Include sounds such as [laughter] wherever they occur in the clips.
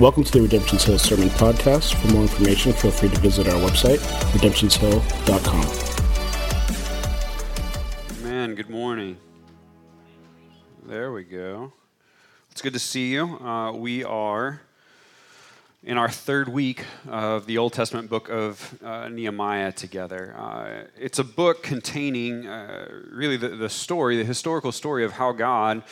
Welcome to the Redemption's Hill Sermon Podcast. For more information, feel free to visit our website, redemptionshill.com. Man, good morning. There we go. It's good to see you. Uh, we are in our third week of the Old Testament book of uh, Nehemiah together. Uh, it's a book containing uh, really the, the, story, the historical story of how God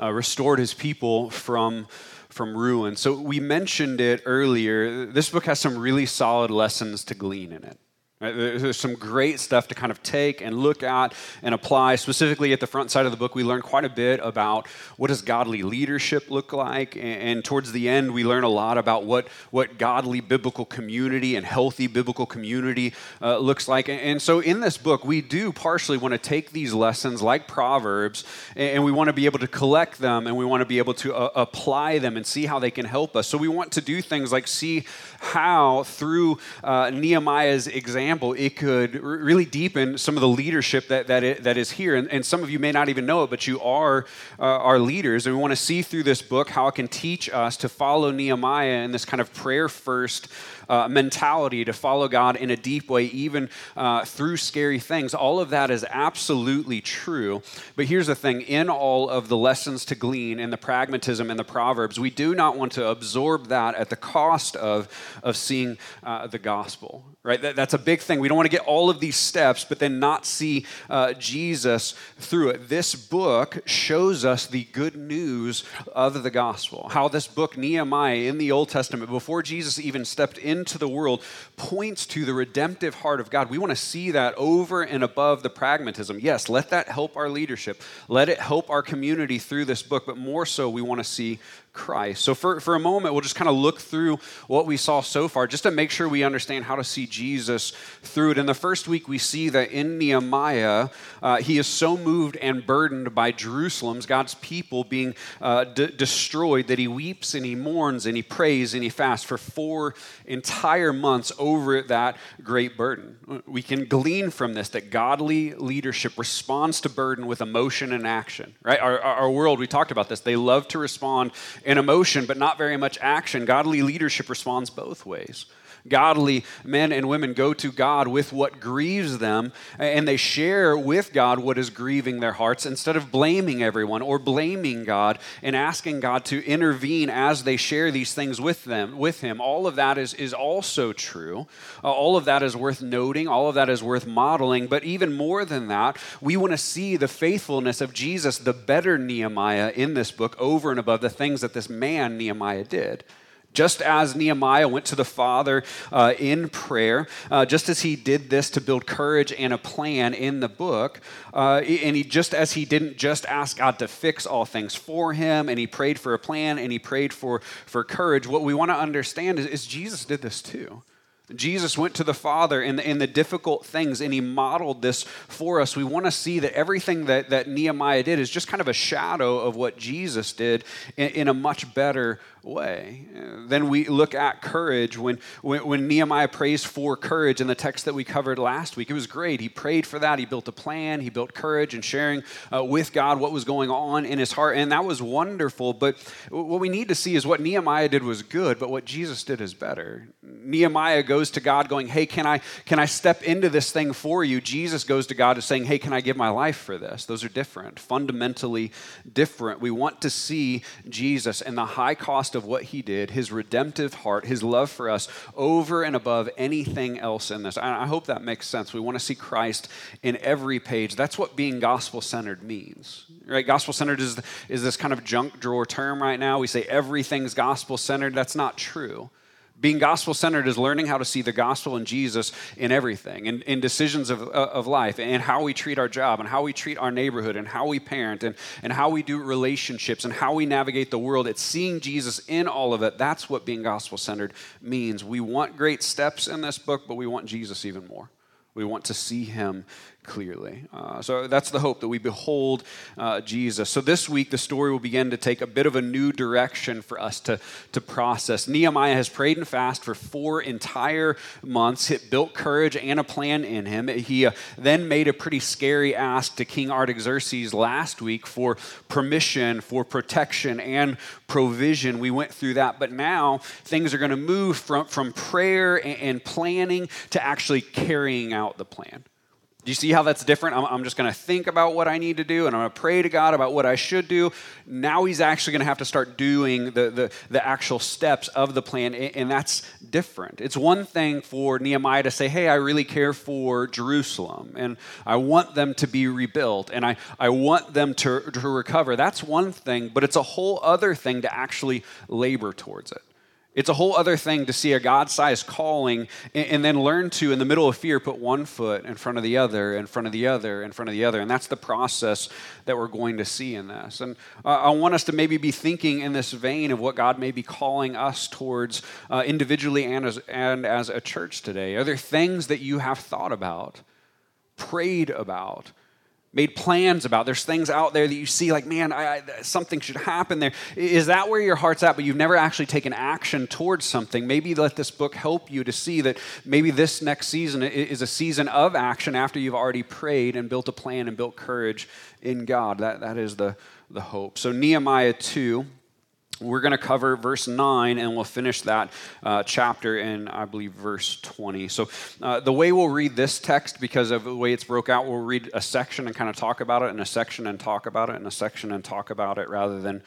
uh, restored his people from from ruin. So we mentioned it earlier. This book has some really solid lessons to glean in it. There's some great stuff to kind of take and look at and apply. Specifically, at the front side of the book, we learn quite a bit about what does godly leadership look like, and, towards the end, we learn a lot about what what godly biblical community and healthy biblical community uh, looks like. And, so, in this book, we do partially want to take these lessons, like Proverbs, and, we want to be able to collect them, and we want to be able to uh, apply them and see how they can help us. So, we want to do things like see how through uh, Nehemiah's example example, it could really deepen some of the leadership that, that, it, that is here. And, and, some of you may not even know it, but you are uh, our leaders. And we want to see through this book how it can teach us to follow Nehemiah in this kind of prayer first uh, mentality to follow God in a deep way, even uh, through scary things. All of that is absolutely true. But here's the thing in all of the lessons to glean and the pragmatism and the Proverbs, we do not want to absorb that at the cost of, of seeing uh, the gospel, right? That, that's a big thing. We don't want to get all of these steps, but then not see uh, Jesus through it. This book shows us the good news of the gospel. How this book, Nehemiah, in the Old Testament, before Jesus even stepped in into the world points to the redemptive heart of God. We want to see that over and above the pragmatism. Yes, let that help our leadership. Let it help our community through this book, but more so, we want to see Christ. So, for, for a moment, we'll just kind of look through what we saw so far just to make sure we understand how to see Jesus through it. In the first week, we see that in Nehemiah, uh, he is so moved and burdened by Jerusalem's, God's people, being uh, d- destroyed that he weeps and he mourns and he prays and he fasts for four entire months over that great burden. We can glean from this that godly leadership responds to burden with emotion and action, right? Our, our world, we talked about this, they love to respond in emotion, but not very much action. Godly leadership responds both ways godly men and women go to God with what grieves them, and they share with God what is grieving their hearts instead of blaming everyone or blaming God and asking God to intervene as they share these things with them, with Him. All of that is, is also true. Uh, all of that is worth noting. All of that is worth modeling. But even more than that, we want to see the faithfulness of Jesus, the better Nehemiah in this book, over and above the things that this man, Nehemiah, did. Just as Nehemiah went to the Father uh, in prayer, uh, just as he did this to build courage and a plan in the book, uh, and he just as he didn't just ask God to fix all things for him, and he prayed for a plan and he prayed for, for courage, what we want to understand is, is Jesus did this too. Jesus went to the Father in the, in the difficult things and he modeled this for us. We want to see that everything that, that Nehemiah did is just kind of a shadow of what Jesus did in, in a much better way. Then we look at courage. When, when, when, Nehemiah prays for courage in the text that we covered last week, it was great. He prayed for that. He built a plan. He built courage and sharing uh, with God what was going on in his heart. And that was wonderful. But what we need to see is what Nehemiah did was good, but what Jesus did is better. Nehemiah goes to God going, Hey, can I, can I step into this thing for you? Jesus goes to God saying, Hey, can I give my life for this? Those are different, fundamentally different. We want to see Jesus and the high cost of what he did, his redemptive heart, his love for us, over and above anything else in this. I hope that makes sense. We want to see Christ in every page. That's what being gospel centered means. Right? Gospel centered is, is this kind of junk drawer term right now. We say everything's gospel centered. That's not true. Being gospel centered is learning how to see the gospel and Jesus in everything, in, in decisions of, uh, of life, and how we treat our job, and how we treat our neighborhood, and how we parent, and, and how we do relationships, and how we navigate the world. It's seeing Jesus in all of it. That's what being gospel centered means. We want great steps in this book, but we want Jesus even more. We want to see him clearly. Uh, so that's the hope that we behold uh, Jesus. So this week, the story will begin to take a bit of a new direction for us to, to process. Nehemiah has prayed and fasted for four entire months. It built courage and a plan in him. He uh, then made a pretty scary ask to King Artaxerxes last week for permission, for protection, and provision. We went through that, but now things are going to move from, from prayer and, and planning to actually carrying out the plan. Do you see how that's different? I'm, I'm just going to think about what I need to do and I'm going to pray to God about what I should do. Now he's actually going to have to start doing the, the, the actual steps of the plan, and that's different. It's one thing for Nehemiah to say, Hey, I really care for Jerusalem and I want them to be rebuilt and I, I want them to, to recover. That's one thing, but it's a whole other thing to actually labor towards it. It's a whole other thing to see a God sized calling and, and, then learn to, in the middle of fear, put one foot in front of the other, in front of the other, in front of the other. And that's the process that we're going to see in this. And uh, I want us to maybe be thinking in this vein of what God may be calling us towards uh, individually and as, and as a church today. Are there things that you have thought about, prayed about? Made plans about. There's things out there that you see, like, man, I, I, something should happen there. Is that where your heart's at, but you've never actually taken action towards something? Maybe let this book help you to see that maybe this next season is a season of action after you've already prayed and built a plan and built courage in God. That, that is the, the hope. So, Nehemiah 2 we're going to cover verse 9 and we'll finish that uh, chapter in i believe verse 20 so uh, the way we'll read this text because of the way it's broke out we'll read a section and kind of talk about it and a section and talk about it and a section and talk about it rather than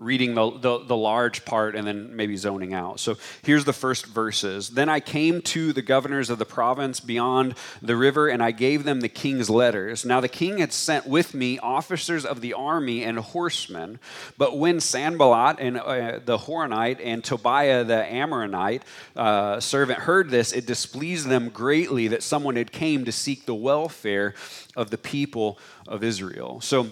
reading the, the, the, large part and then maybe zoning out. So here's the first verses. Then I came to the governors of the province beyond the river, and I gave them the king's letters. Now the king had sent with me officers of the army and horsemen. But when Sanballat and uh, the Horonite and Tobiah the Ammonite uh, servant heard this, it displeased them greatly that someone had came to seek the welfare of the people of Israel. So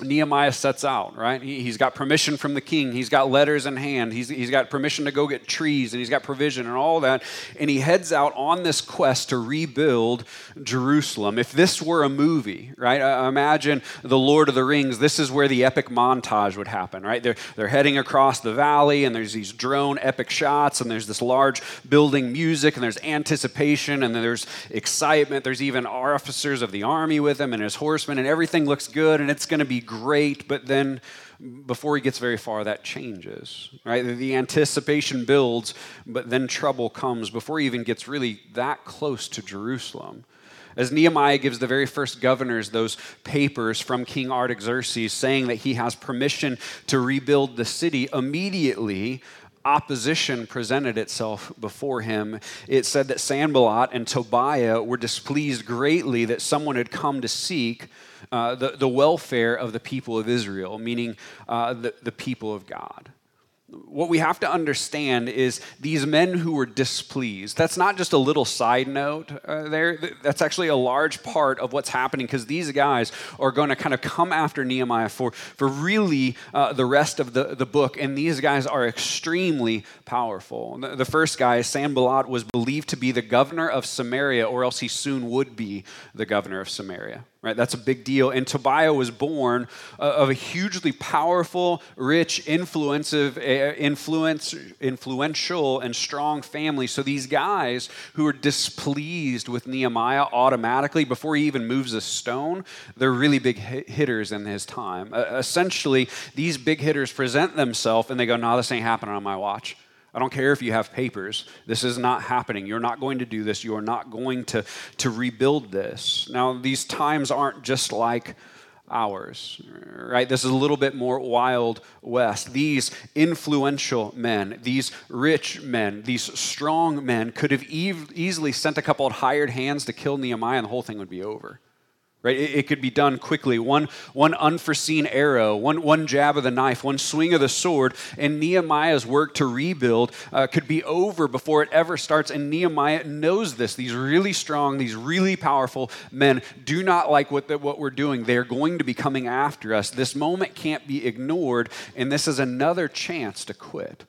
Nehemiah sets out, right? He, has got permission from the king. He's got letters in hand. He's, he's got permission to go get trees and he's got provision and all that. And he heads out on this quest to rebuild Jerusalem. If this were a movie, right? Uh, imagine The Lord of the Rings. This is where the epic montage would happen, right? They're, they're heading across the valley and there's these drone epic shots and there's this large building music and there's anticipation and there's excitement. There's even officers of the army with him and his horsemen and everything looks good and it's going to be great, but then before he gets very far, that changes, right? The anticipation builds, but then trouble comes before he even gets really that close to Jerusalem. As Nehemiah gives the very first governors those papers from King Artaxerxes saying that he has permission to rebuild the city, immediately opposition presented itself before him. It said that Sanballat and Tobiah were displeased greatly that someone had come to seek uh, the, the welfare of the people of Israel, meaning uh, the, the people of God what we have to understand is these men who were displeased. That's not just a little side note uh, there. That's actually a large part of what's happening because these guys are going to kind of come after Nehemiah for, for really uh, the rest of the, the book. And these guys are extremely powerful. The, the first guy, Sanballat, was believed to be the governor of Samaria, or else he soon would be the governor of Samaria right? That's a big deal. And Tobiah was born uh, of a hugely powerful, rich, influensive, uh, influence, influential, and strong family. So these guys who are displeased with Nehemiah automatically before he even moves a stone, they're really big hitters in his time. Uh, essentially, these big hitters present themselves and they go, "No, this ain't happening on my watch." I don't care if you have papers. This is not happening. You're not going to do this. You are not going to, to rebuild this. Now, these times aren't just like ours, right? This is a little bit more wild west. These influential men, these rich men, these strong men could have e- easily sent a couple of hired hands to kill Nehemiah and the whole thing would be over right? It, it, could be done quickly. One, one unforeseen arrow one, one jab of the knife one swing of the sword and nehemiah's work to rebuild uh, could be over before it ever starts. And nehemiah knows this. These really strong these really powerful men do not like what, the, what we're doing. They're going to be coming after us. This moment can't be ignored and this is another chance to quit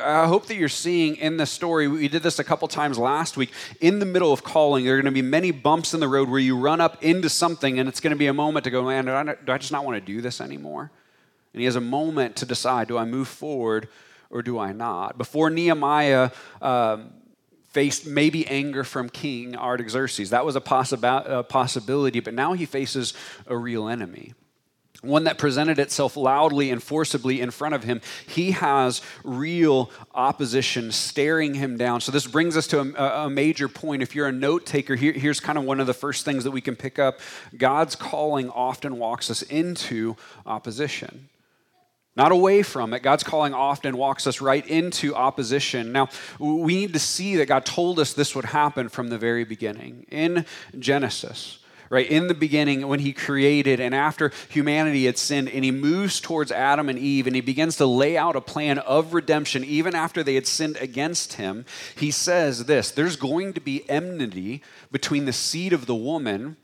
I hope that you're seeing in the story, we did this a couple times last week. In the middle of calling, there are going to be many bumps in the road where you run up into something, and it's going to be a moment to go, man, do I, just not want to do this anymore? And he has a moment to decide do I move forward or do I not? Before Nehemiah um, faced maybe anger from King Artaxerxes, that was a, possib- a possibility, but now he faces a real enemy one that presented itself loudly and forcibly in front of him, he has real opposition staring him down. So, this brings us to a, a major point. If you're a note taker, here, here's kind of one of the first things that we can pick up God's calling often walks us into opposition. Not away from it. God's calling often walks us right into opposition. Now, we need to see that God told us this would happen from the very beginning. In Genesis, right? In the beginning, when he created and after humanity had sinned, and he moves towards Adam and Eve and he begins to lay out a plan of redemption, even after they had sinned against him, he says this there's going to be enmity between the seed of the woman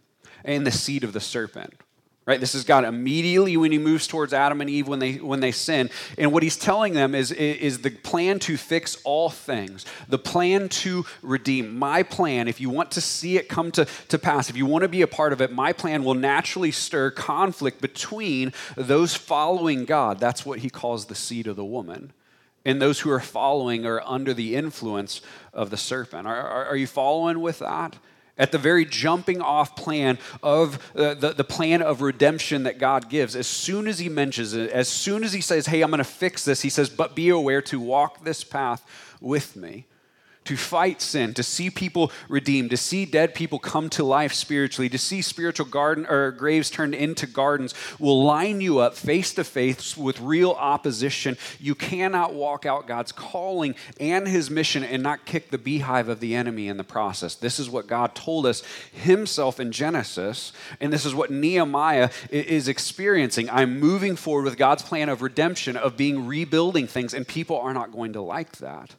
and the seed of the serpent right? This is god immediately when he moves towards adam and eve when they when they sin. And what he's telling them is is the plan to fix all things the plan to redeem. My plan if you want to see it come to, to pass if you want to be a part of it my plan will naturally stir conflict between those following god. That's what he calls the seed of the woman. And those who are following are under the influence of the serpent. Are, are, are you following with that at the very jumping off plan of uh, the, the plan of redemption that God gives, as soon as he mentions it, as soon as he says, Hey, I'm going to fix this, he says, But be aware to walk this path with me to fight sin, to see people redeemed, to see dead people come to life spiritually, to see spiritual garden or graves turned into gardens will line you up face to face with real opposition. You cannot walk out God's calling and his mission and not kick the beehive of the enemy in the process. This is what God told us himself in Genesis, and this is what Nehemiah is experiencing. I'm moving forward with God's plan of redemption, of being rebuilding things, and people are not going to like that.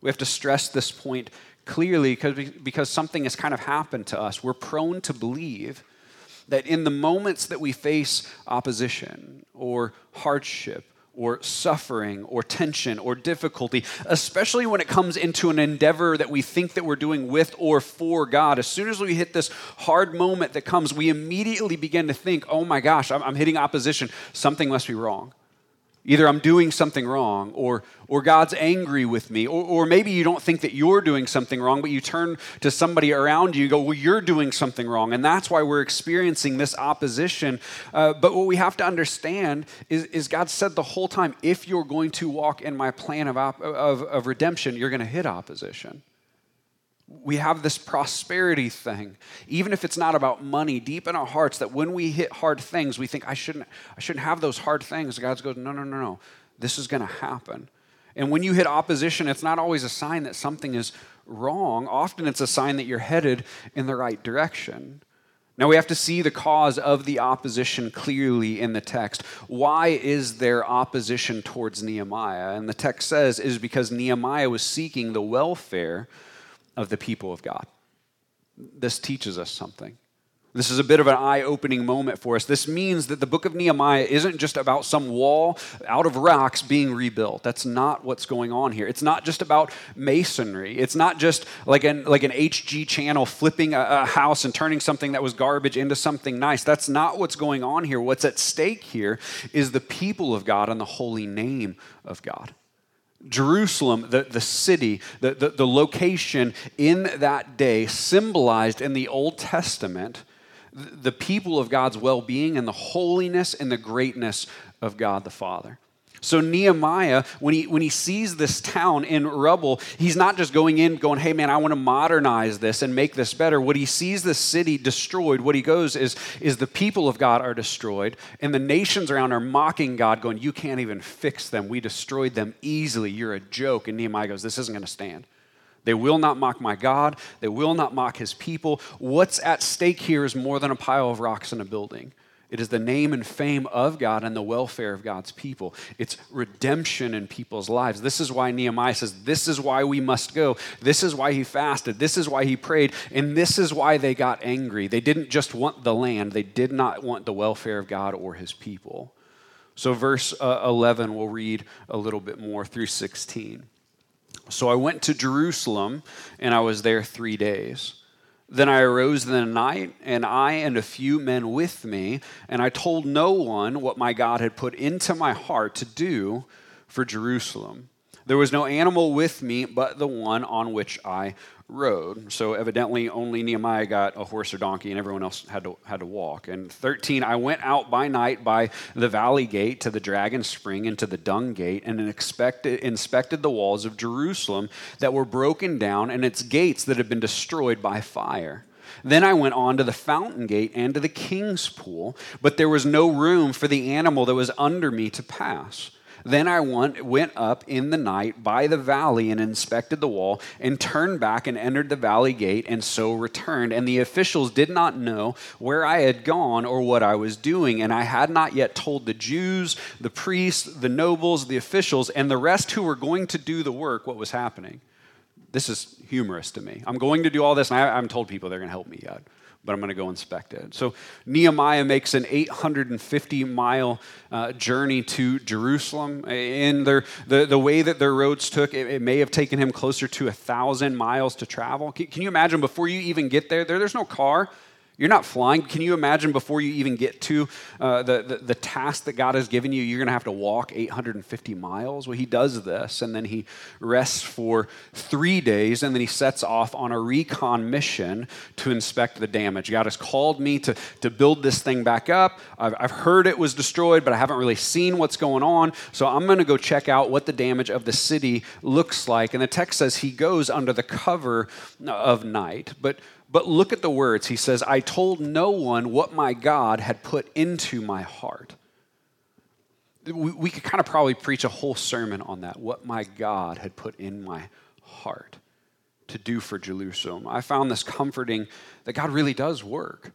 We have to stress this point clearly because, something has kind of happened to us. We're prone to believe that in the moments that we face opposition or hardship or suffering or tension or difficulty, especially when it comes into an endeavor that we think that we're doing with or for God, as soon as we hit this hard moment that comes, we immediately begin to think, oh my gosh, I'm, I'm hitting opposition. Something must be wrong. Either I'm doing something wrong, or, or God's angry with me, or, or maybe you don't think that you're doing something wrong, but you turn to somebody around you and go, Well, you're doing something wrong. And that's why we're experiencing this opposition. Uh, but what we have to understand is, is God said the whole time if you're going to walk in my plan of, op- of, of redemption, you're going to hit opposition we have this prosperity thing even if it's not about money deep in our hearts that when we hit hard things we think i shouldn't i shouldn't have those hard things. God's goes no no no no. This is going to happen. And when you hit opposition it's not always a sign that something is wrong. Often it's a sign that you're headed in the right direction. Now we have to see the cause of the opposition clearly in the text. Why is there opposition towards Nehemiah? And the text says is because Nehemiah was seeking the welfare of the people of God. This teaches us something. This is a bit of an eye opening moment for us. This means that the book of Nehemiah isn't just about some wall out of rocks being rebuilt. That's not what's going on here. It's not just about masonry. It's not just like an, like an HG channel flipping a, a house and turning something that was garbage into something nice. That's not what's going on here. What's at stake here is the people of God and the holy name of God. Jerusalem, the, the city, the, the, the location in that day, symbolized in the Old Testament the people of God's well being and the holiness and the greatness of God the Father. So Nehemiah, when he when he sees this town in rubble, he's not just going in going, "Hey man, I want to modernize this and make this better." What he sees the city destroyed, what he goes is is the people of God are destroyed, and the nations around are mocking God, going, "You can't even fix them. We destroyed them easily. You're a joke." And Nehemiah goes, "This isn't going to stand." They will not mock my God. They will not mock his people. What's at stake here is more than a pile of rocks in a building. It is the name and fame of God and the welfare of God's people. It's redemption in people's lives. This is why Nehemiah says, This is why we must go. This is why he fasted. This is why he prayed. And this is why they got angry. They didn't just want the land, they did not want the welfare of God or his people. So, verse uh, 11, we'll read a little bit more through 16. So I went to Jerusalem, and I was there three days. Then I arose in the night, and I and a few men with me, and I told no one what my God had put into my heart to do for Jerusalem. There was no animal with me but the one on which I rode. So evidently only Nehemiah got a horse or donkey and everyone else had to, had to walk. And 13, I went out by night by the valley gate to the dragon spring and to the dung gate and inspected, inspected the walls of Jerusalem that were broken down and its gates that had been destroyed by fire. Then I went on to the fountain gate and to the king's pool, but there was no room for the animal that was under me to pass. Then I went up in the night by the valley and inspected the wall, and turned back and entered the valley gate, and so returned. And the officials did not know where I had gone or what I was doing. And I had not yet told the Jews, the priests, the nobles, the officials, and the rest who were going to do the work what was happening. This is humorous to me. I'm going to do all this, and I haven't told people they're going to help me yet but I'm going to go inspect it. So Nehemiah makes an 850 mile uh, journey to Jerusalem. In their, the, the way that their roads took, it, it may have taken him closer to a thousand miles to travel. Can, can you imagine before you even get there, there there's no car, you're not flying. Can you imagine before you even get to uh, the, the, the task that God has given you, you're going to have to walk 850 miles? Well, he does this, and then he rests for three days, and then he sets off on a recon mission to inspect the damage. God has called me to, to build this thing back up. I've, I've heard it was destroyed, but I haven't really seen what's going on. So I'm going to go check out what the damage of the city looks like. And the text says he goes under the cover of night. But but look at the words. He says, I told no one what my God had put into my heart. We, we could kind of probably preach a whole sermon on that, what my God had put in my heart to do for Jerusalem. I found this comforting that God really does work.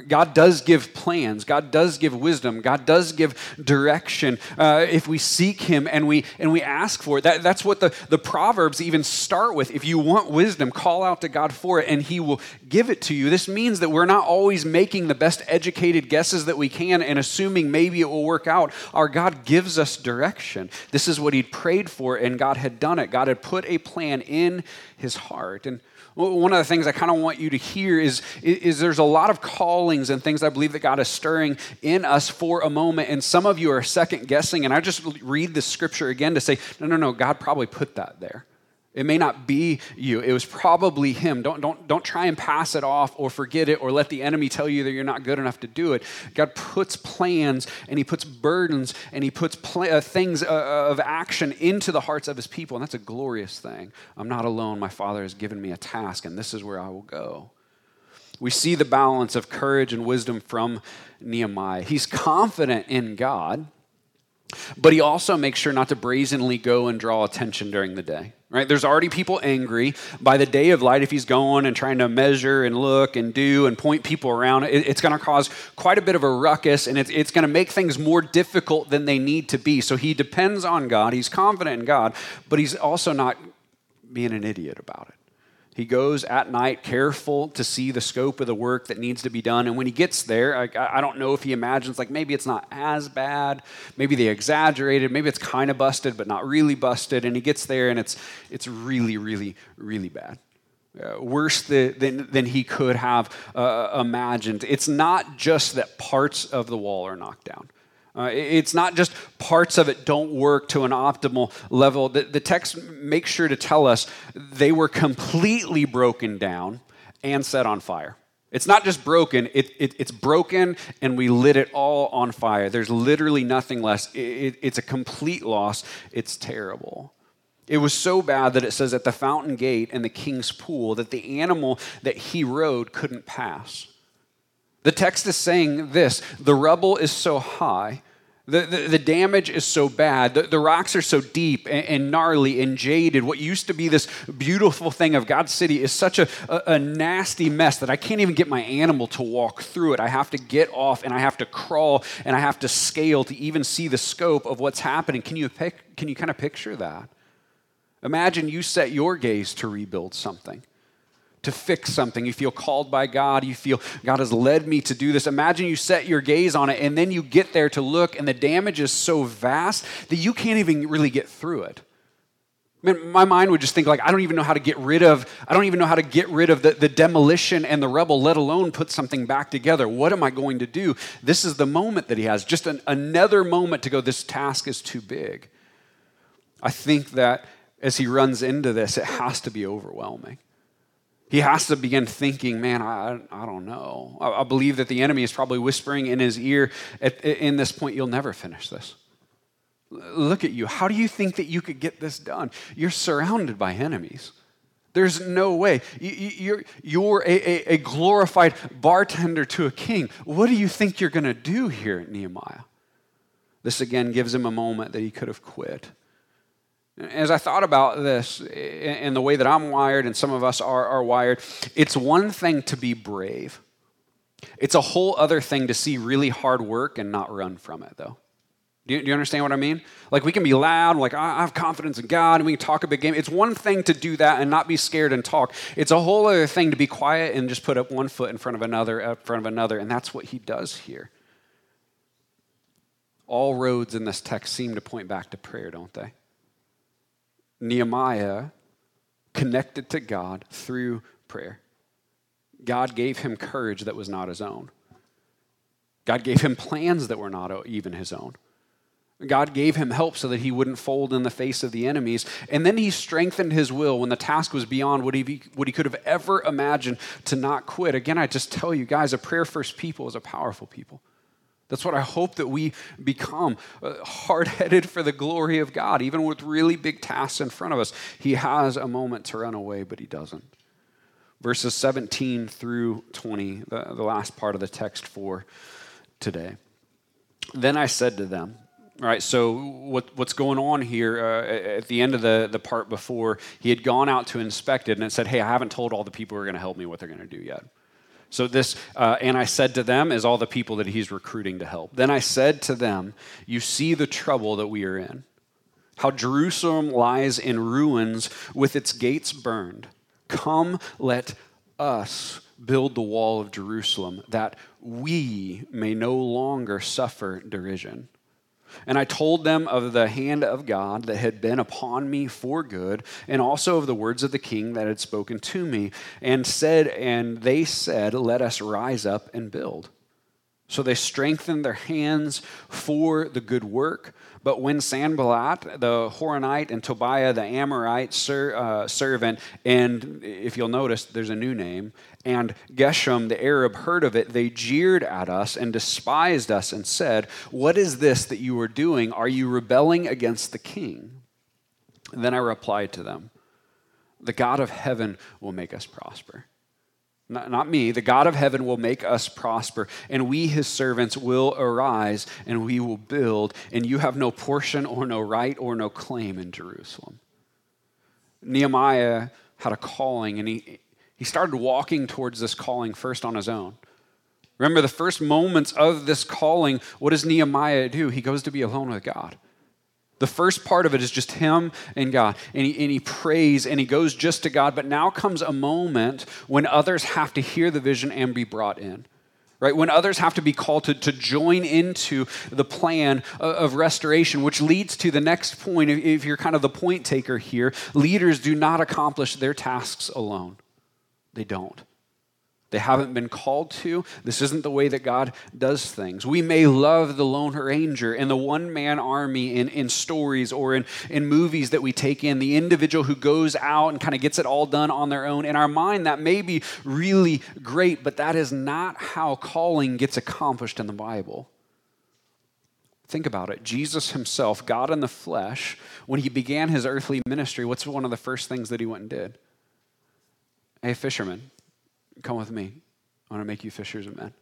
God does give plans. God does give wisdom. God does give direction uh, if we seek Him and we and we ask for it. That, that's what the, the Proverbs even start with. If you want wisdom, call out to God for it, and He will give it to you. This means that we're not always making the best educated guesses that we can and assuming maybe it will work out. Our God gives us direction. This is what He'd prayed for, and God had done it. God had put a plan in His heart, and one of the things I kind of want you to hear is, is there's a lot of callings and things I believe that God is stirring in us for a moment. And some of you are second guessing. And I just read the scripture again to say, no, no, no, God probably put that there. It may not be you. It was probably him. Don't, don't, don't try and pass it off or forget it or let the enemy tell you that you're not good enough to do it. God puts plans and he puts burdens and he puts pl- uh, things uh, uh, of action into the hearts of his people. And that's a glorious thing. I'm not alone. My Father has given me a task, and this is where I will go. We see the balance of courage and wisdom from Nehemiah. He's confident in God, but he also makes sure not to brazenly go and draw attention during the day right? There's already people angry. By the day of light, if he's going and trying to measure and look and do and point people around, it, it's going to cause quite a bit of a ruckus and it's, it's going to make things more difficult than they need to be. So he depends on God. He's confident in God, but he's also not being an idiot about it. He goes at night, careful to see the scope of the work that needs to be done. And when he gets there, I, I, don't know if he imagines, like, maybe it's not as bad. Maybe they exaggerated. Maybe it's kind of busted, but not really busted. And he gets there, and it's, it's really, really, really bad. Uh, worse than, than, he could have uh, imagined. It's not just that parts of the wall are knocked down. Uh, it's not just parts of it don't work to an optimal level. The, the text makes sure to tell us they were completely broken down and set on fire. It's not just broken, it, it, it's broken and we lit it all on fire. There's literally nothing less. It, it's a complete loss. It's terrible. It was so bad that it says at the fountain gate and the king's pool that the animal that he rode couldn't pass. The text is saying this the rubble is so high, the, the, the damage is so bad, the, the rocks are so deep and, and, gnarly and jaded. What used to be this beautiful thing of God's city is such a, a, a nasty mess that I can't even get my animal to walk through it. I have to get off and I have to crawl and I have to scale to even see the scope of what's happening. Can you, can you kind of picture that? Imagine you set your gaze to rebuild something to fix something. You feel called by God. You feel God has led me to do this. Imagine you set your gaze on it and then you get there to look, and the damage is so vast that you can't even really get through it. my mind would just think like, I don't even know how to get rid of, I don't even know how to get rid of the, the demolition and the rubble, let alone put something back together. What am I going to do? This is the moment that he has, just an, another moment to go, this task is too big. I think that as he runs into this, it has to be overwhelming he has to begin thinking, man, I, I don't know. I, I believe that the enemy is probably whispering in his ear at in this point, you'll never finish this. Look at you. How do you think that you could get this done? You're surrounded by enemies. There's no way. You're, you're a, a, glorified bartender to a king. What do you think you're going to do here, Nehemiah? This again gives him a moment that he could have quit. As I thought about this and the way that I'm wired and some of us are, are wired, it's one thing to be brave. It's a whole other thing to see really hard work and not run from it, though. Do you, do you, understand what I mean? Like, we can be loud, like, I have confidence in God, and we can talk a big game. It's one thing to do that and not be scared and talk. It's a whole other thing to be quiet and just put up one foot in front of another, in front of another, and that's what he does here. All roads in this text seem to point back to prayer, don't they? Nehemiah connected to God through prayer. God gave him courage that was not his own. God gave him plans that were not even his own. God gave him help so that he wouldn't fold in the face of the enemies. And then he strengthened his will when the task was beyond what he, what he could have ever imagined to not quit. Again, I just tell you guys, a prayer first people is a powerful people. That's what I hope that we become uh, hard headed for the glory of God. Even with really big tasks in front of us, He has a moment to run away, but He doesn't. Verses 17 through 20, the, the last part of the text for today. Then I said to them, all right, so what, what's going on here uh, at the end of the, the part before, he had gone out to inspect it and it said, hey, I haven't told all the people who are going to help me what they're going to do yet. So, this, uh, and I said to them, is all the people that he's recruiting to help. Then I said to them, You see the trouble that we are in, how Jerusalem lies in ruins with its gates burned. Come, let us build the wall of Jerusalem, that we may no longer suffer derision. And I told them of the hand of God that had been upon me for good, and also of the words of the king that had spoken to me, and said, and they said, Let us rise up and build. So they strengthened their hands for the good work. But when Sanballat, the Horonite, and Tobiah, the Amorite ser, uh, servant, and if you'll notice, there's a new name, and Geshem, the Arab, heard of it, they jeered at us and despised us and said, What is this that you are doing? Are you rebelling against the king? And then I replied to them, The God of heaven will make us prosper not, not me, the God of heaven will make us prosper, and we, his servants, will arise and we will build, and you have no portion or no right or no claim in Jerusalem. Nehemiah had a calling, and he, he started walking towards this calling first on his own. Remember, the first moments of this calling, what does Nehemiah do? He goes to be alone with God. The first part of it is just him and God. And he, and he prays and he goes just to God. But now comes a moment when others have to hear the vision and be brought in. Right? When others have to be called to, to join into the plan of, of restoration, which leads to the next point. If, if you're kind of the point taker here, leaders do not accomplish their tasks alone. They don't. They haven't been called to. This isn't the way that God does things. We may love the Lone Ranger and the one man army in, in stories or in, in movies that we take in, the individual who goes out and kind of gets it all done on their own. In our mind, that may be really great, but that is not how calling gets accomplished in the Bible. Think about it. Jesus himself, God in the flesh, when he began his earthly ministry, what's one of the first things that he went and did? Hey, fisherman, Come with me. I want to make you fishers of men.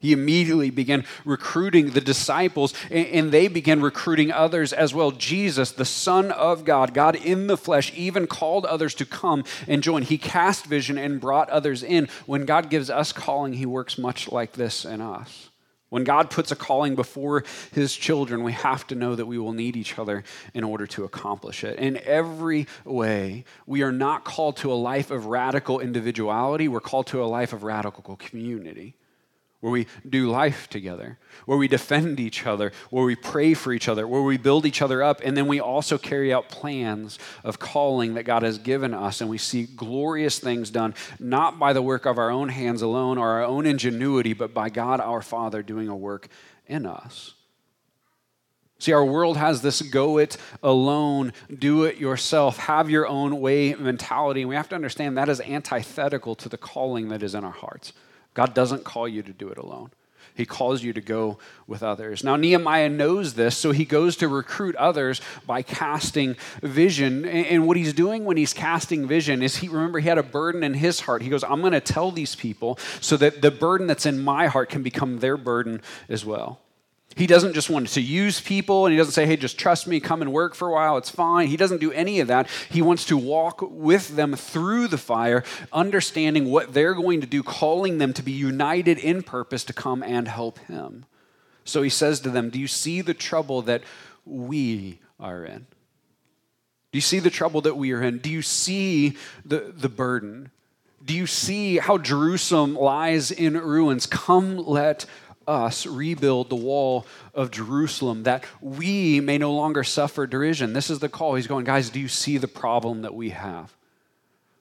He immediately began recruiting the disciples, and they began recruiting others as well. Jesus, the Son of God, God in the flesh, even called others to come and join. He cast vision and brought others in. When God gives us calling, He works much like this in us. When God puts a calling before his children, we have to know that we will need each other in order to accomplish it. In every way, we are not called to a life of radical individuality, we're called to a life of radical community where we do life together, where we defend each other, where we pray for each other, where we build each other up, and then we also carry out plans of calling that God has given us, and we see glorious things done, not by the work of our own hands alone or our own ingenuity, but by God our Father doing a work in us. See, our world has this go it alone, do it yourself, have your own way mentality, and we have to understand that is antithetical to the calling that is in our hearts. God doesn't call you to do it alone. He calls you to go with others. Now, Nehemiah knows this, so he goes to recruit others by casting vision. And what he's doing when he's casting vision is he, remember, he had a burden in his heart. He goes, I'm going to tell these people so that the burden that's in my heart can become their burden as well. He doesn't just want to use people and he doesn't say, hey, just trust me, come and work for a while, it's fine. He doesn't do any of that. He wants to walk with them through the fire, understanding what they're going to do, calling them to be united in purpose to come and help him. So he says to them, Do you see the trouble that we are in? Do you see the trouble that we are in? Do you see the, the burden? Do you see how Jerusalem lies in ruins? Come, let us rebuild the wall of Jerusalem that we may no longer suffer derision. This is the call. He's going, guys, do you see the problem that we have?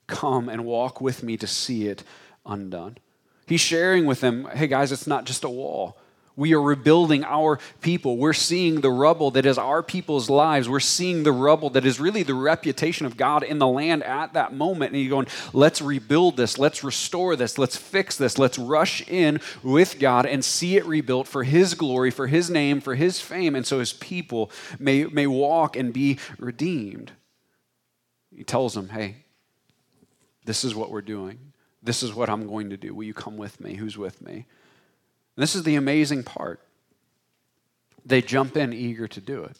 Come and walk with me to see it undone. He's sharing with them, hey, guys, it's not just a wall. We are rebuilding our people. We're seeing the rubble that is our people's lives. We're seeing the rubble that is really the reputation of God in the land at that moment. And you're going, let's rebuild this. Let's restore this. Let's fix this. Let's rush in with God and see it rebuilt for His glory, for His name, for His fame. And so His people may, may walk and be redeemed. He tells them, hey, this is what we're doing. This is what I'm going to do. Will you come with me? Who's with me? And this is the amazing part. They jump in eager to do it.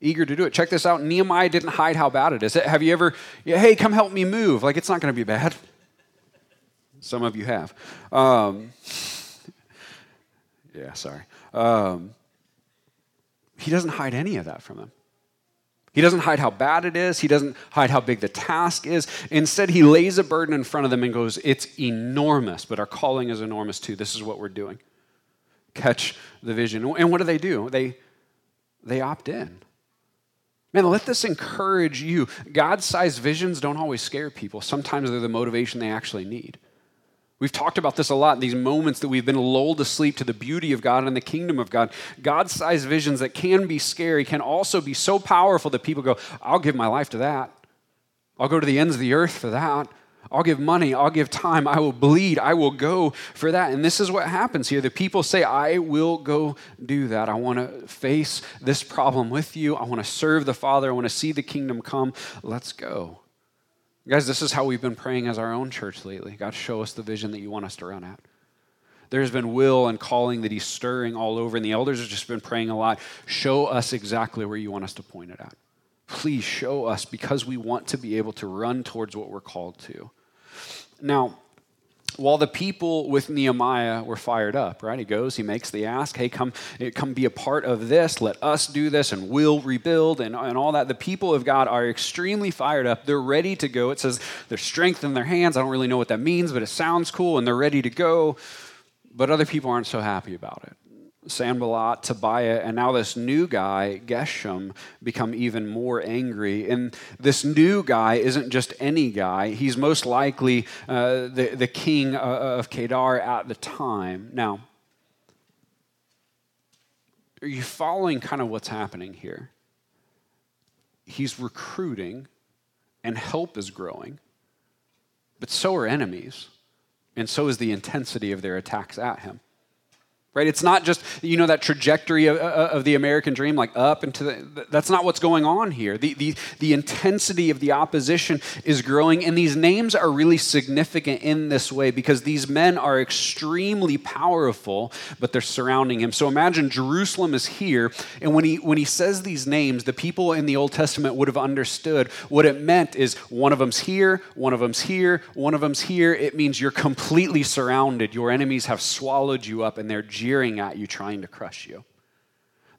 Eager to do it. Check this out. Nehemiah didn't hide how bad it is. Have you ever, hey, come help me move? Like, it's not going to be bad. Some of you have. Um, [laughs] yeah, sorry. Um, he doesn't hide any of that from them. He doesn't hide how bad it is. He doesn't hide how big the task is. Instead, he lays a burden in front of them and goes, It's enormous, but our calling is enormous too. This is what we're doing. Catch the vision. And what do they do? They, they opt in. Man, let this encourage you. God sized visions don't always scare people, sometimes they're the motivation they actually need. We've talked about this a lot, these moments that we've been lulled to sleep to the beauty of God and the kingdom of God. God sized visions that can be scary can also be so powerful that people go, I'll give my life to that. I'll go to the ends of the earth for that. I'll give money. I'll give time. I will bleed. I will go for that. And this is what happens here. The people say, I will go do that. I want to face this problem with you. I want to serve the Father. I want to see the kingdom come. Let's go. Guys, this is how we've been praying as our own church lately. God, show us the vision that you want us to run at. There's been will and calling that He's stirring all over, and the elders have just been praying a lot. Show us exactly where you want us to point it at. Please show us because we want to be able to run towards what we're called to. Now, while the people with Nehemiah were fired up, right? He goes, he makes the ask, hey, come, come be a part of this. Let us do this and we'll rebuild and, and all that. The people of God are extremely fired up. They're ready to go. It says there's strength in their hands. I don't really know what that means, but it sounds cool and they're ready to go. But other people aren't so happy about it. Sanballat, Tobiah, and now this new guy, Geshem, become even more angry. And this new guy isn't just any guy, he's most likely uh, the, the king uh, of Kedar at the time. Now, are you following kind of what's happening here? He's recruiting, and help is growing, but so are enemies, and so is the intensity of their attacks at him right? It's not just you know that trajectory of, uh, of the american dream like up into the that's not what's going on here. The, the, the intensity of the opposition is growing and these names are really significant in this way because these men are extremely powerful but they're surrounding him. So imagine jerusalem is here and when he when he says these names the people in the old testament would have understood what it meant is one of them's here one of them's here one of them's here. It means you're completely surrounded. Your enemies have swallowed you up and they're jeering at you, trying to crush you.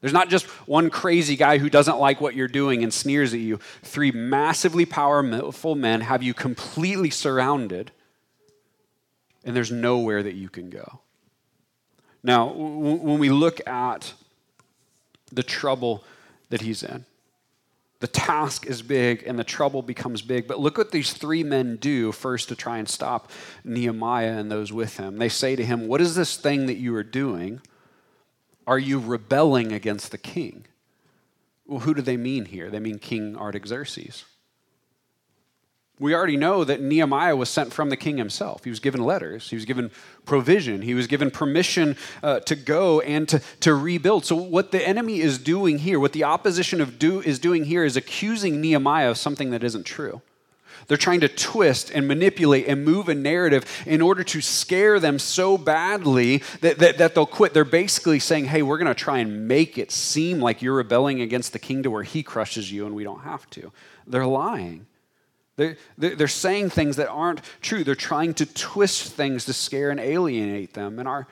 There's not just one crazy guy who doesn't like what you're doing and sneers at you. Three massively powerful men have you completely surrounded, and there's nowhere that you can go. Now, when we look at the trouble that he's in, the task is big and the trouble becomes big. But look what these three men do first to try and stop Nehemiah and those with him. They say to him, What is this thing that you are doing? Are you rebelling against the king? Well, who do they mean here? They mean King Artaxerxes. We already know that Nehemiah was sent from the king himself. He was given letters, he was given provision, he was given permission uh, to go and to, to rebuild. So, what the enemy is doing here, what the opposition of do, is doing here, is accusing Nehemiah of something that isn't true. They're trying to twist and manipulate and move a narrative in order to scare them so badly that, that, that they'll quit. They're basically saying, hey, we're going to try and make it seem like you're rebelling against the king to where he crushes you and we don't have to. They're lying. They're, they're saying things that aren't true. They're trying to twist things to scare and alienate them. And our,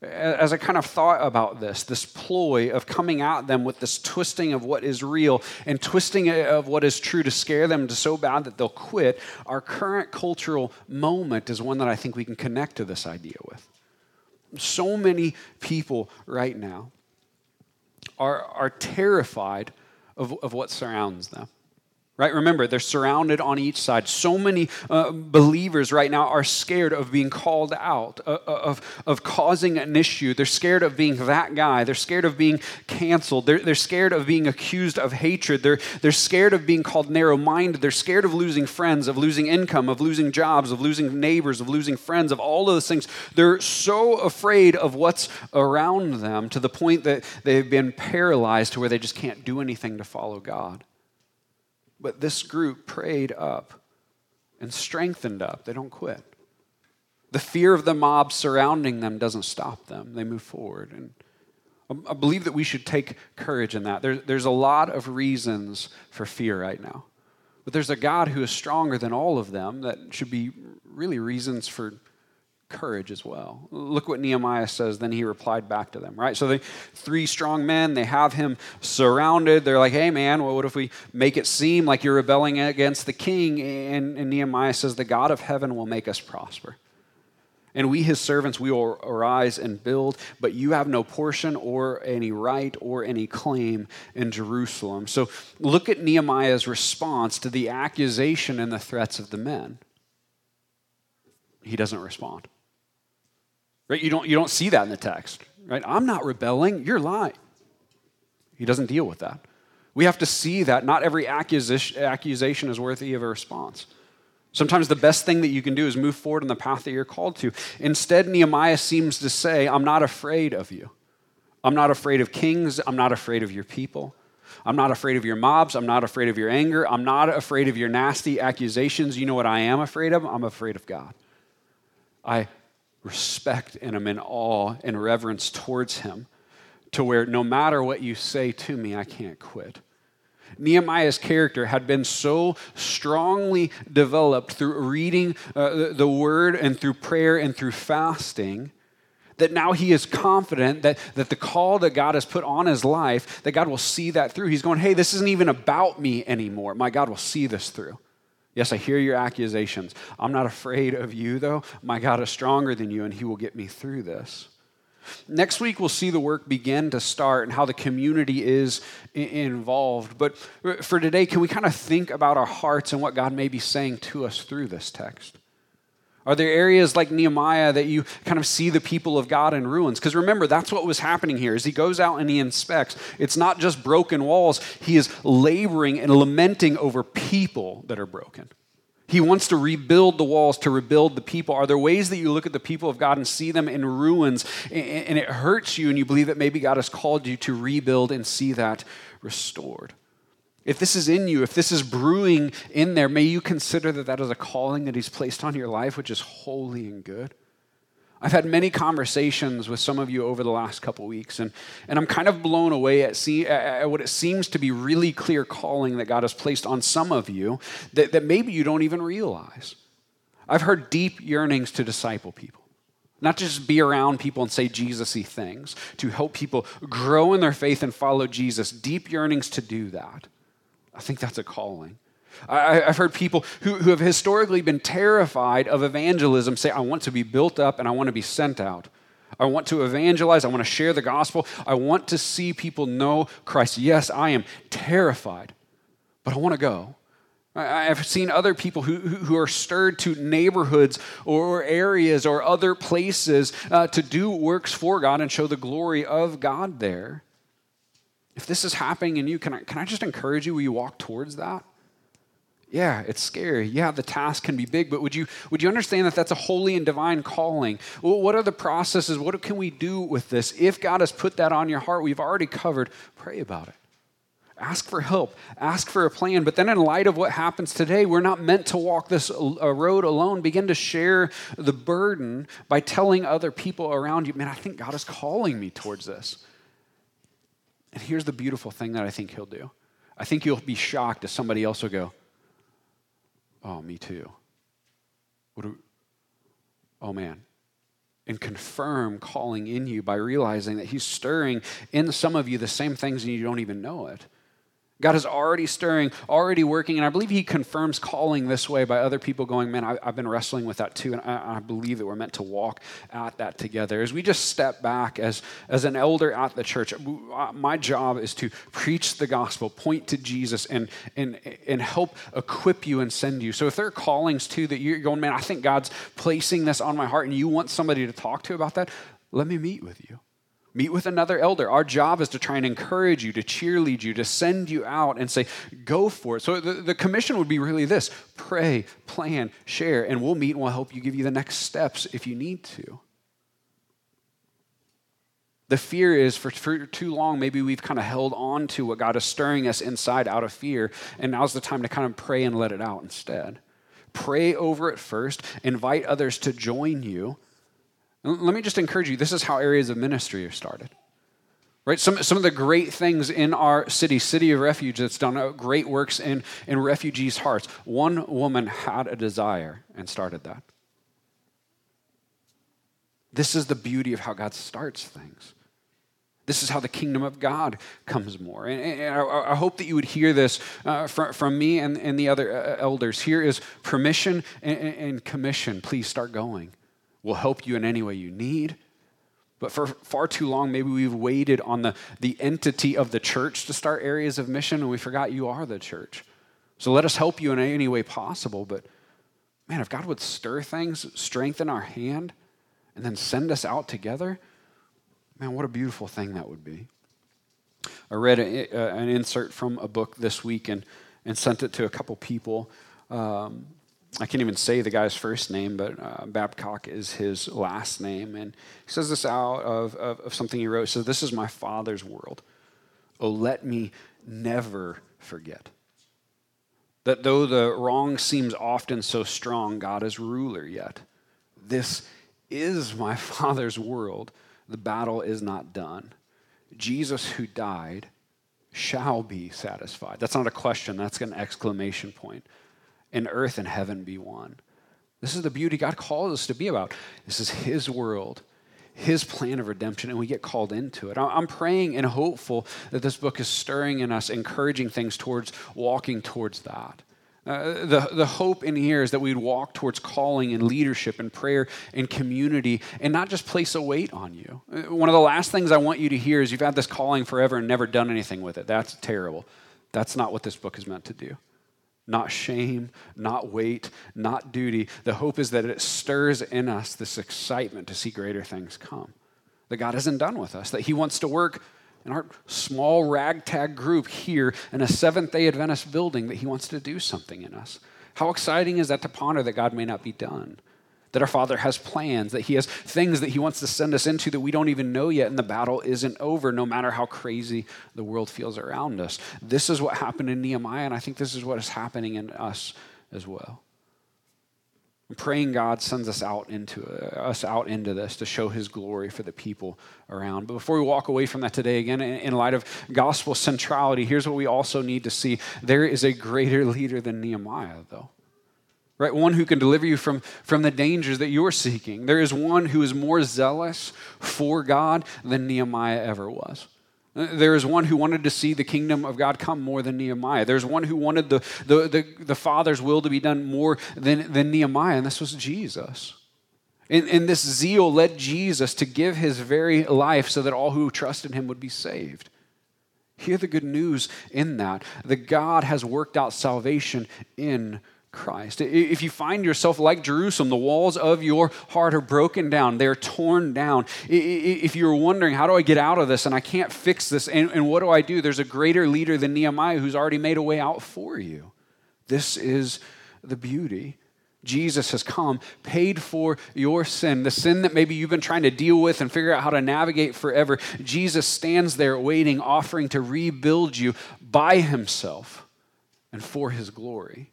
as I kind of thought about this, this ploy of coming at them with this twisting of what is real and twisting of what is true to scare them to so bad that they'll quit, our current cultural moment is one that I think we can connect to this idea with. So many people right now are, are terrified of, of what surrounds them. Right? Remember, they're surrounded on each side. So many uh, believers right now are scared of being called out, uh, uh, of, of causing an issue. They're scared of being that guy. They're scared of being canceled. They're, they're scared of being accused of hatred. They're, they're scared of being called narrow minded. They're scared of losing friends, of losing income, of losing jobs, of losing neighbors, of losing friends, of all of those things. They're so afraid of what's around them to the point that they've been paralyzed to where they just can't do anything to follow God. But this group prayed up and strengthened up. They don't quit. The fear of the mob surrounding them doesn't stop them, they move forward. And I believe that we should take courage in that. There, there's a lot of reasons for fear right now. But there's a God who is stronger than all of them that should be really reasons for courage as well. Look what Nehemiah says. Then he replied back to them, right? So the three strong men, they have him surrounded. They're like, hey, man, what if we make it seem like you're rebelling against the king? And, and Nehemiah says, the God of heaven will make us prosper. And we, his servants, we will arise and build, but you have no portion or any right or any claim in Jerusalem. So look at Nehemiah's response to the accusation and the threats of the men. He doesn't respond. Right? You don't, you don't see that in the text. Right? I'm not rebelling, you're lying. He doesn't deal with that. We have to see that not every accusation, is worthy of a response. Sometimes the best thing that you can do is move forward in the path that you're called to. Instead, Nehemiah seems to say, I'm not afraid of you. I'm not afraid of kings. I'm not afraid of your people. I'm not afraid of your mobs. I'm not afraid of your anger. I'm not afraid of your nasty accusations. You know what I am afraid of? I'm afraid of God. I respect and am in awe and reverence towards him to where no matter what you say to me, I can't quit. Nehemiah's character had been so strongly developed through reading uh, the word and through prayer and through fasting that now he is confident that, that the call that God has put on his life, that God will see that through. He's going, hey, this isn't even about me anymore. My God will see this through. Yes, I hear your accusations. I'm not afraid of you, though. My God is stronger than you, and He will get me through this. Next week, we'll see the work begin to start and how the community is involved. But uh, for today, can we kind of think about our hearts and what God may be saying to us through this text? Are there areas like Nehemiah that you kind of see the people of God in ruins? Because remember, that's what was happening here. As he goes out and he inspects, it's not just broken walls. He is laboring and lamenting over people that are broken. He wants to rebuild the walls, to rebuild the people. Are there ways that you look at the people of God and see them in ruins and it hurts you and you believe that maybe God has called you to rebuild and see that restored? If this is in you, if this is brewing in there, may you consider that that is a calling that He's placed on your life, which is holy and good. I've had many conversations with some of you over the last couple weeks, and, and I'm kind of blown away at, see, at what it seems to be really clear calling that God has placed on some of you that, that maybe you don't even realize. I've heard deep yearnings to disciple people not just be around people and say Jesus y things, to help people grow in their faith and follow Jesus, deep yearnings to do that. I think that's a calling. I, have heard people who, who have historically been terrified of evangelism say, I want to be built up and I want to be sent out. I want to evangelize. I want to share the gospel. I want to see people know Christ. Yes, I am terrified, but I want to go. I've seen other people who, who are stirred to neighborhoods or areas or other places uh, to do works for God and show the glory of God there. If this is happening in you, can I, can I just encourage you? Will you walk towards that? Yeah, it's scary. Yeah, the task can be big, but would you, would you understand that that's a holy and divine calling? Well, what are the processes? What can we do with this? If God has put that on your heart, we've already covered, pray about it. Ask for help, ask for a plan. But then, in light of what happens today, we're not meant to walk this uh, road alone. Begin to share the burden by telling other people around you, man, I think God is calling me towards this. And here's the beautiful thing that I think He'll do I think you'll be shocked if somebody else will go, Oh, me too. What do, oh, man. And confirm calling in you by realizing that He's stirring in some of you the same things and you don't even know it. God is already stirring, already working, and I believe He confirms calling this way by other people going, Man, I, have been wrestling with that too, and I, I, believe that we're meant to walk at that together. As we just step back as, as an elder at the church, uh, my job is to preach the gospel, point to Jesus, and, and, and help equip you and send you. So if there are callings too that you're going, Man, I think God's placing this on my heart, and you want somebody to talk to about that, let me meet with you. Meet with another elder. Our job is to try and encourage you, to cheerlead you, to send you out and say, go for it. So the, the commission would be really this pray, plan, share, and we'll meet and we'll help you give you the next steps if you need to. The fear is for, for too long, maybe we've kind of held on to what God is stirring us inside out of fear, and now's the time to kind of pray and let it out instead. Pray over it first, invite others to join you let me just encourage you this is how areas of ministry are started. Right? Some, some of the great things in our city, City of Refuge, that's done uh, great works in, in refugees' hearts. One woman had a desire and started that. This is the beauty of how God starts things. This is how the kingdom of God comes more. And, and I, I, hope that you would hear this uh, from, from me and, and the other uh, elders. Here is permission and, and commission. Please start going will help you in any way you need. But for far too long, maybe we've waited on the, the entity of the church to start areas of mission, and we forgot you are the church. So let us help you in any way possible. But man, if God would stir things, strengthen our hand, and then send us out together, man, what a beautiful thing that would be. I read a, a, an insert from a book this week and, and sent it to a couple people. Um, I can't even say the guy's first name, but uh, Babcock is his last name. And he says this out of, of, of something he wrote. He says, This is my Father's world. Oh, let me never forget that though the wrong seems often so strong, God is ruler yet. This is my Father's world. The battle is not done. Jesus, who died, shall be satisfied. That's not a question, that's an exclamation point and earth and heaven be one. This is the beauty God calls us to be about. This is His world, His plan of redemption, and we get called into it. I'm praying and hopeful that this book is stirring in us, encouraging things towards walking towards that. Uh, the, the hope in here is that we'd walk towards calling and leadership and prayer and community and not just place a weight on you. Uh, one of the last things I want you to hear is you've had this calling forever and never done anything with it. That's terrible. That's not what this book is meant to do not shame, not weight, not duty. The hope is that it stirs in us this excitement to see greater things come. That God isn't done with us, that He wants to work in our small ragtag group here in a Seventh day Adventist building, that He wants to do something in us. How exciting is that to ponder that God may not be done? That our Father has plans, that He has things that He wants to send us into that we don't even know yet, and the battle isn't over, no matter how crazy the world feels around us. This is what happened in Nehemiah, and I think this is what is happening in us as well. Praying God sends us out into uh, us out into this to show His glory for the people around. But before we walk away from that today, again, in, in light of gospel centrality, here's what we also need to see: there is a greater leader than Nehemiah, though. Right? One who can deliver you from, from the dangers that you're seeking. There is one who is more zealous for God than Nehemiah ever was. There is one who wanted to see the kingdom of God come more than Nehemiah. There's one who wanted the, the, the, the Father's will to be done more than, than Nehemiah, and this was Jesus. And, and this zeal led Jesus to give his very life so that all who trusted him would be saved. Hear the good news in that. That God has worked out salvation in Christ. If you find yourself like Jerusalem, the walls of your heart are broken down, they're torn down. If you're wondering, how do I get out of this and I can't fix this, and, and what do I do? There's a greater leader than Nehemiah who's already made a way out for you. This is the beauty. Jesus has come, paid for your sin, the sin that maybe you've been trying to deal with and figure out how to navigate forever. Jesus stands there waiting, offering to rebuild you by himself and for his glory.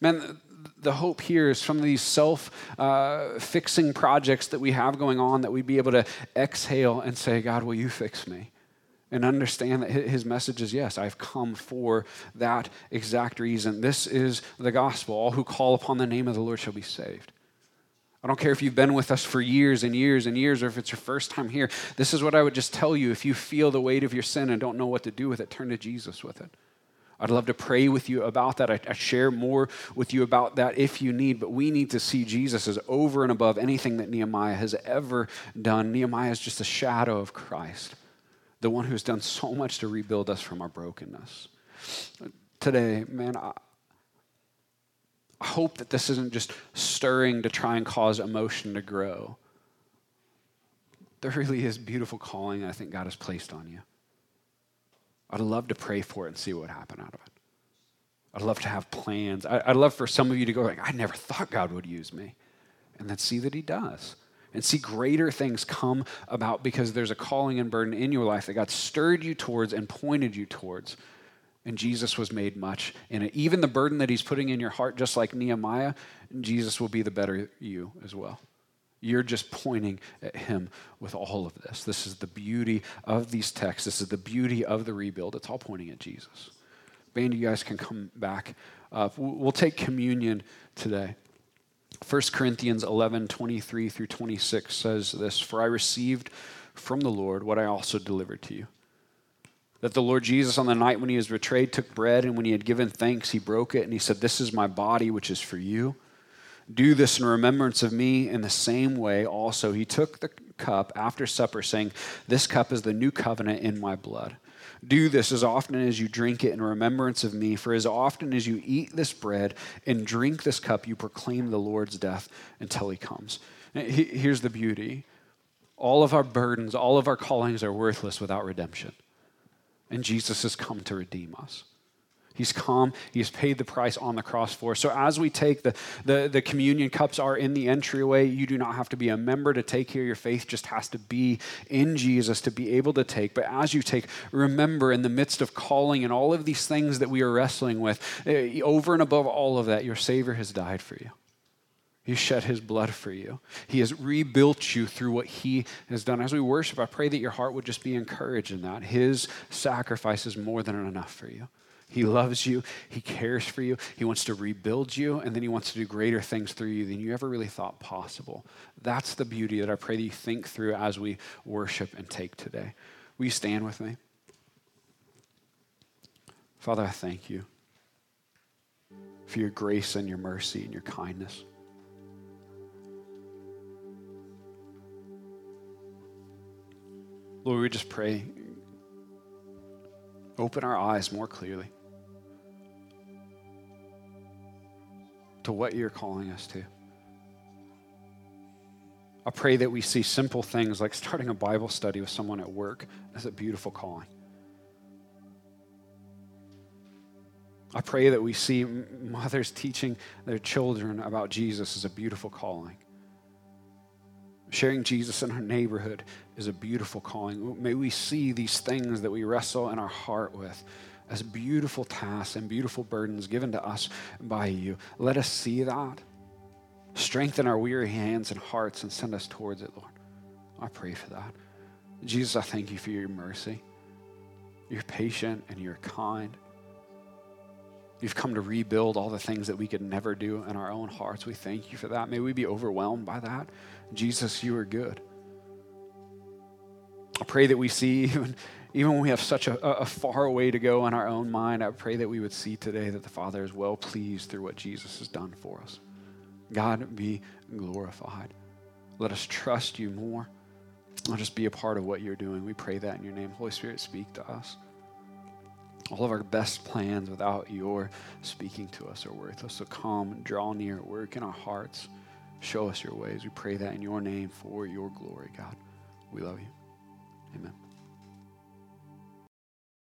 Man, the hope here is from these self uh, fixing projects that we have going on that we'd be able to exhale and say, God, will you fix me? And understand that his message is yes, I've come for that exact reason. This is the gospel. All who call upon the name of the Lord shall be saved. I don't care if you've been with us for years and years and years or if it's your first time here. This is what I would just tell you. If you feel the weight of your sin and don't know what to do with it, turn to Jesus with it. I'd love to pray with you about that. I, I, share more with you about that if you need, but we need to see Jesus as over and above anything that Nehemiah has ever done. Nehemiah is just a shadow of Christ, the one who's done so much to rebuild us from our brokenness. Today, man, I, I hope that this isn't just stirring to try and cause emotion to grow. There really is beautiful calling I think God has placed on you. I'd love to pray for it and see what would happen out of it. I'd love to have plans. I'd love for some of you to go like, I never thought God would use me. And then see that he does. And see greater things come about because there's a calling and burden in your life that God stirred you towards and pointed you towards. And Jesus was made much in it. Even the burden that he's putting in your heart, just like Nehemiah, Jesus will be the better you as well. You're just pointing at him with all of this. This is the beauty of these texts. This is the beauty of the rebuild. It's all pointing at Jesus. Band, you guys can come back up. We'll take communion today. 1 Corinthians 11, 23 through 26 says this For I received from the Lord what I also delivered to you. That the Lord Jesus, on the night when he was betrayed, took bread, and when he had given thanks, he broke it, and he said, This is my body, which is for you. Do this in remembrance of me in the same way also. He took the cup after supper, saying, This cup is the new covenant in my blood. Do this as often as you drink it in remembrance of me, for as often as you eat this bread and drink this cup, you proclaim the Lord's death until he comes. Here's the beauty all of our burdens, all of our callings are worthless without redemption. And Jesus has come to redeem us. He's come. He has paid the price on the cross for us. So as we take the, the, the communion cups are in the entryway. You do not have to be a member to take here. Your faith just has to be in Jesus to be able to take. But as you take, remember in the midst of calling and all of these things that we are wrestling with, eh, over and above all of that, your Savior has died for you. He shed his blood for you. He has rebuilt you through what he has done. As we worship, I pray that your heart would just be encouraged in that. His sacrifice is more than enough for you. He loves you. He cares for you. He wants to rebuild you, and then He wants to do greater things through you than you ever really thought possible. That's the beauty that I pray that you think through as we worship and take today. Will you stand with me? Father, I thank you for your grace and your mercy and your kindness. Lord, we just pray, open our eyes more clearly. To what you're calling us to. I pray that we see simple things like starting a Bible study with someone at work as a beautiful calling. I pray that we see mothers teaching their children about Jesus as a beautiful calling. Sharing Jesus in our neighborhood is a beautiful calling. May we see these things that we wrestle in our heart with as beautiful tasks and beautiful burdens given to us by you. Let us see that. Strengthen our weary hands and hearts and send us towards it, Lord. I pray for that. Jesus, I thank you for your mercy. You're patient and you're kind. You've come to rebuild all the things that we could never do in our own hearts. We thank you for that. May we be overwhelmed by that. Jesus, you are good. I pray that we see, [laughs] even, even when we have such a, a far way to go in our own mind, I pray that we would see today that the Father is well pleased through what Jesus has done for us. God, be glorified. Let us trust you more. Let us be a part of what you're doing. We pray that in your name. Holy Spirit, speak to us. All of our best plans without your speaking to us are worthless. So come draw near, work in our hearts. Show us your ways. We pray that in your name for your glory, God. We love you. Amen.